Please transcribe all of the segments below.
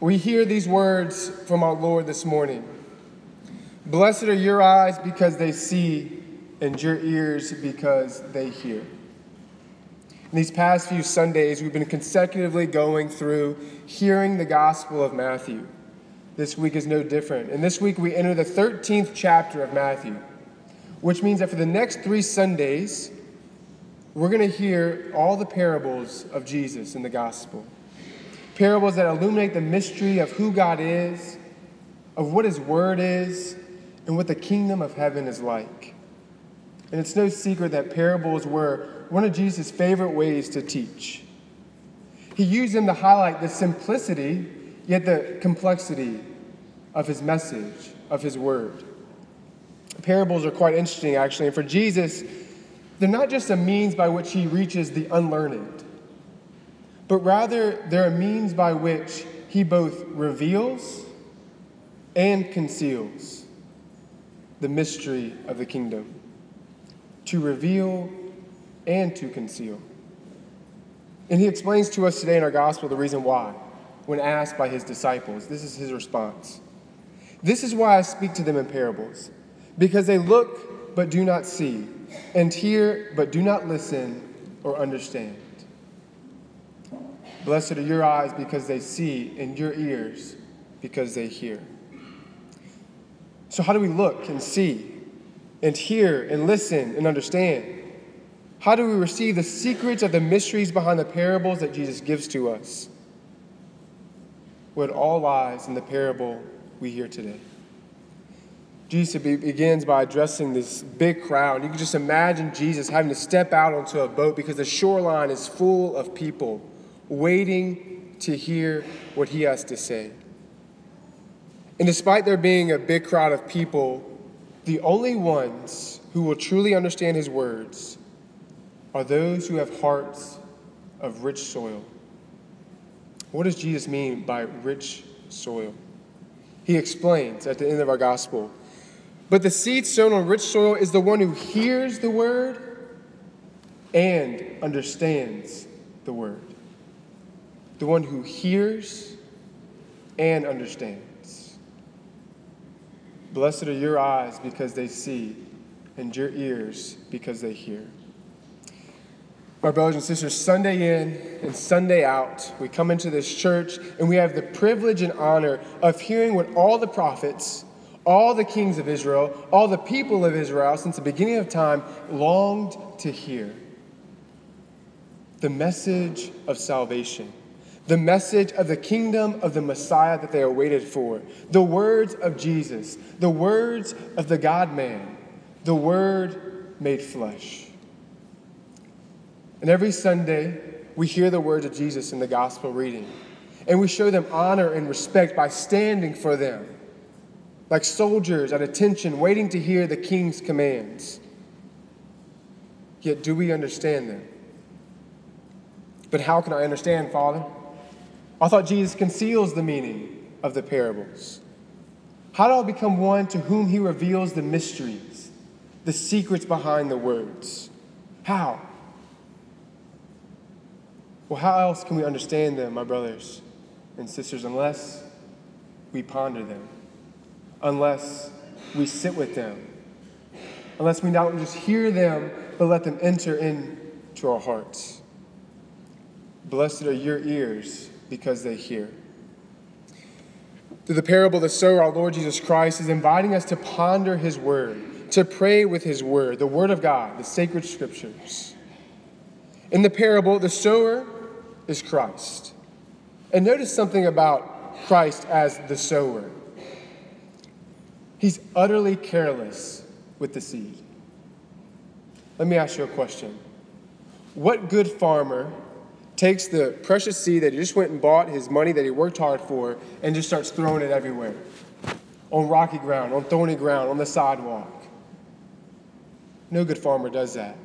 we hear these words from our Lord this morning Blessed are your eyes because they see, and your ears because they hear. In these past few Sundays, we've been consecutively going through hearing the Gospel of Matthew. This week is no different. And this week we enter the 13th chapter of Matthew, which means that for the next three Sundays, we're going to hear all the parables of Jesus in the Gospel. Parables that illuminate the mystery of who God is, of what His Word is, and what the kingdom of heaven is like. And it's no secret that parables were one of Jesus' favorite ways to teach. He used them to highlight the simplicity, yet the complexity of his message, of his word. Parables are quite interesting, actually. And for Jesus, they're not just a means by which he reaches the unlearned, but rather they're a means by which he both reveals and conceals the mystery of the kingdom, to reveal and to conceal. And he explains to us today in our gospel the reason why, when asked by his disciples. This is his response. This is why I speak to them in parables, because they look but do not see, and hear but do not listen or understand. Blessed are your eyes because they see, and your ears because they hear. So, how do we look and see and hear and listen and understand? How do we receive the secrets of the mysteries behind the parables that Jesus gives to us? What all lies in the parable we hear today. Jesus begins by addressing this big crowd. You can just imagine Jesus having to step out onto a boat because the shoreline is full of people waiting to hear what he has to say. And despite there being a big crowd of people, the only ones who will truly understand his words are those who have hearts of rich soil. What does Jesus mean by rich soil? He explains at the end of our gospel. But the seed sown on rich soil is the one who hears the word and understands the word. The one who hears and understands. Blessed are your eyes because they see, and your ears because they hear. My brothers and sisters, Sunday in and Sunday out, we come into this church and we have the privilege and honor of hearing what all the prophets, all the kings of Israel, all the people of Israel since the beginning of time longed to hear the message of salvation the message of the kingdom of the Messiah that they are waited for, the words of Jesus, the words of the God man, the Word made flesh. And every Sunday, we hear the words of Jesus in the gospel reading, and we show them honor and respect by standing for them, like soldiers at attention, waiting to hear the king's commands. Yet, do we understand them? But how can I understand, Father? I thought Jesus conceals the meaning of the parables. How do I become one to whom he reveals the mysteries, the secrets behind the words? How? Well, how else can we understand them, my brothers and sisters, unless we ponder them, unless we sit with them, unless we not just hear them, but let them enter into our hearts? Blessed are your ears because they hear. Through the parable of the sower, our Lord Jesus Christ is inviting us to ponder his word, to pray with his word, the word of God, the sacred scriptures. In the parable, the sower is Christ. And notice something about Christ as the sower. He's utterly careless with the seed. Let me ask you a question. What good farmer takes the precious seed that he just went and bought, his money that he worked hard for, and just starts throwing it everywhere on rocky ground, on thorny ground, on the sidewalk. No good farmer does that.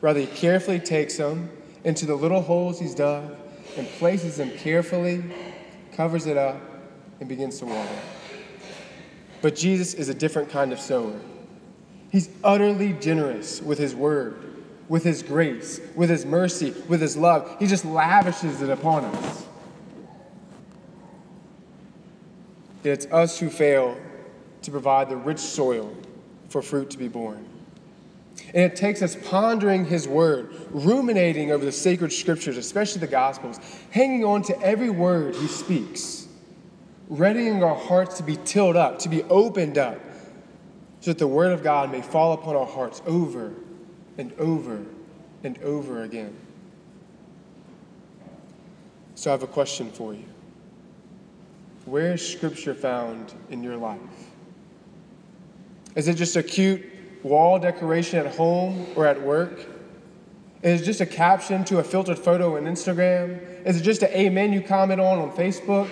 Rather, he carefully takes them into the little holes he's dug and places them carefully, covers it up, and begins to water. But Jesus is a different kind of sower. He's utterly generous with his word with His grace, with His mercy, with His love. He just lavishes it upon us. It's us who fail to provide the rich soil for fruit to be borne. And it takes us pondering His Word, ruminating over the sacred scriptures, especially the Gospels, hanging on to every word He speaks, readying our hearts to be tilled up, to be opened up, so that the Word of God may fall upon our hearts over and over and over again. So I have a question for you. Where is Scripture found in your life? Is it just a cute wall decoration at home or at work? Is it just a caption to a filtered photo on Instagram? Is it just an amen you comment on on Facebook?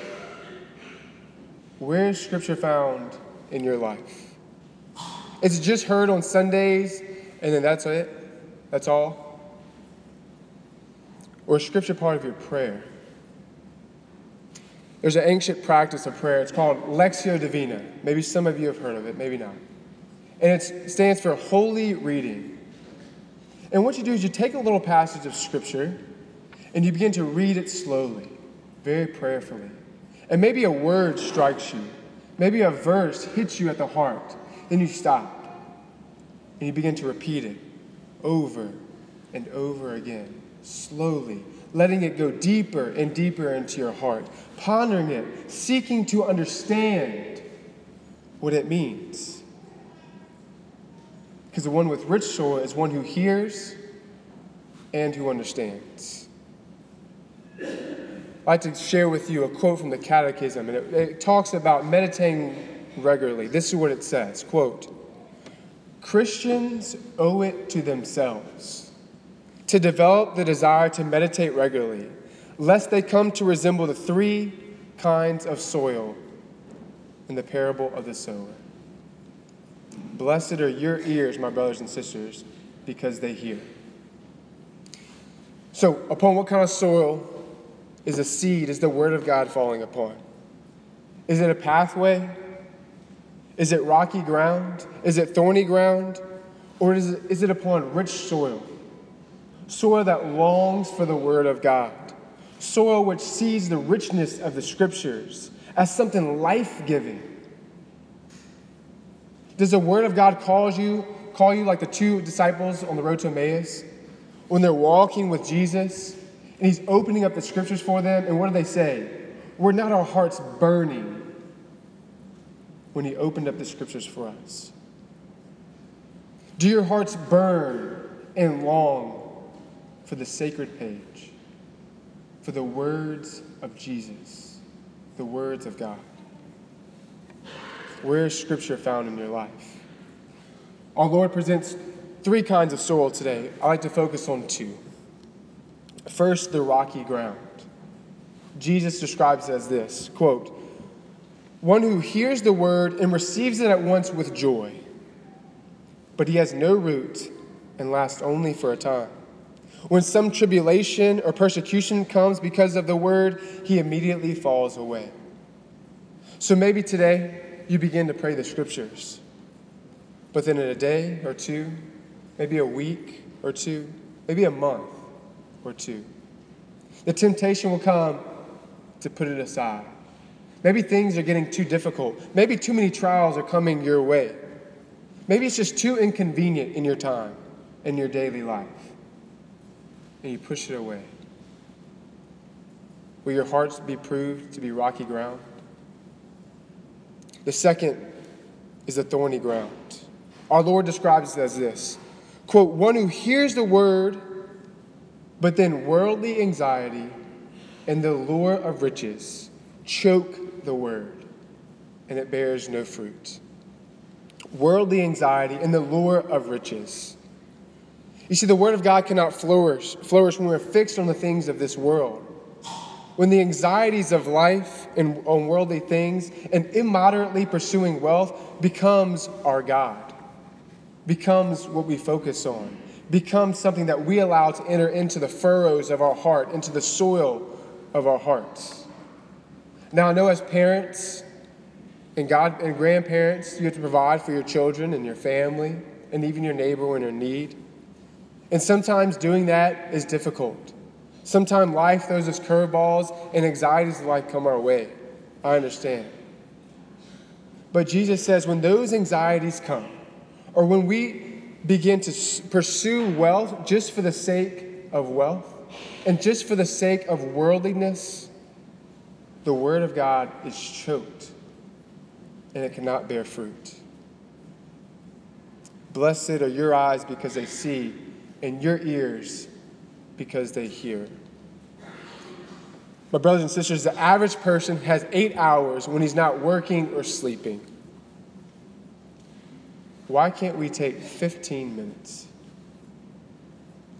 Where is Scripture found in your life? Is it just heard on Sundays and then that's it? That's all? Or is Scripture part of your prayer? There's an ancient practice of prayer. It's called Lectio Divina. Maybe some of you have heard of it, maybe not. And it stands for holy reading. And what you do is you take a little passage of Scripture and you begin to read it slowly, very prayerfully. And maybe a word strikes you, maybe a verse hits you at the heart. Then you stop and you begin to repeat it over and over again, slowly, letting it go deeper and deeper into your heart, pondering it, seeking to understand what it means. Because the one with rich soul is one who hears and who understands. I'd like to share with you a quote from the Catechism, and it, it talks about meditating regularly. This is what it says quote, Christians owe it to themselves to develop the desire to meditate regularly, lest they come to resemble the three kinds of soil in the parable of the sower. Blessed are your ears, my brothers and sisters, because they hear. So, upon what kind of soil is a seed, is the word of God falling upon? Is it a pathway? Is it rocky ground? Is it thorny ground? Or is it, is it upon rich soil? Soil that longs for the Word of God. Soil which sees the richness of the Scriptures as something life giving. Does the Word of God call you, call you like the two disciples on the road to Emmaus? When they're walking with Jesus and He's opening up the Scriptures for them, and what do they say? Were not our hearts burning when He opened up the Scriptures for us? Do your hearts burn and long for the sacred page, for the words of Jesus, the words of God? Where is Scripture found in your life? Our Lord presents three kinds of soil today. I like to focus on two. First, the rocky ground. Jesus describes it as this quote, one who hears the word and receives it at once with joy, but he has no root and lasts only for a time. When some tribulation or persecution comes because of the word, he immediately falls away. So maybe today you begin to pray the scriptures, but then in a day or two, maybe a week or two, maybe a month or two, the temptation will come to put it aside. Maybe things are getting too difficult. Maybe too many trials are coming your way. Maybe it's just too inconvenient in your time, in your daily life and you push it away? Will your hearts be proved to be rocky ground? The second is the thorny ground. Our Lord describes it as this quote, one who hears the word, but then worldly anxiety and the lure of riches choke the word, and it bears no fruit. Worldly anxiety and the lure of riches. You see, the Word of God cannot flourish, flourish when we're fixed on the things of this world. When the anxieties of life and on worldly things and immoderately pursuing wealth becomes our God, becomes what we focus on, becomes something that we allow to enter into the furrows of our heart, into the soil of our hearts. Now, I know as parents and God and grandparents, you have to provide for your children and your family and even your neighbor when in need. And sometimes doing that is difficult. Sometimes life throws us curveballs and anxieties of life come our way. I understand. But Jesus says when those anxieties come, or when we begin to pursue wealth just for the sake of wealth, and just for the sake of worldliness, the Word of God is choked and it cannot bear fruit. Blessed are your eyes because they see, and your ears because they hear. My brothers and sisters, the average person has eight hours when he's not working or sleeping. Why can't we take 15 minutes?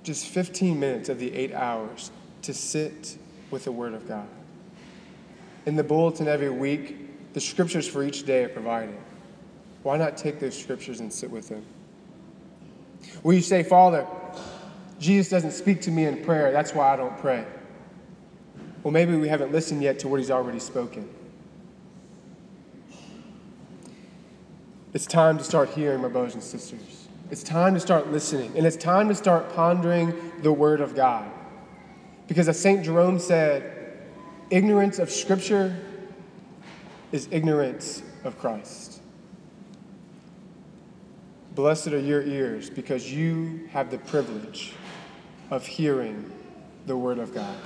Just 15 minutes of the eight hours to sit with the Word of God. In the bulletin every week, the scriptures for each day are provided. Why not take those scriptures and sit with them? Will you say, Father, Jesus doesn't speak to me in prayer, that's why I don't pray? Well, maybe we haven't listened yet to what he's already spoken. It's time to start hearing, my brothers and sisters. It's time to start listening, and it's time to start pondering the Word of God. Because as St. Jerome said, ignorance of Scripture is ignorance of Christ. Blessed are your ears because you have the privilege of hearing the Word of God.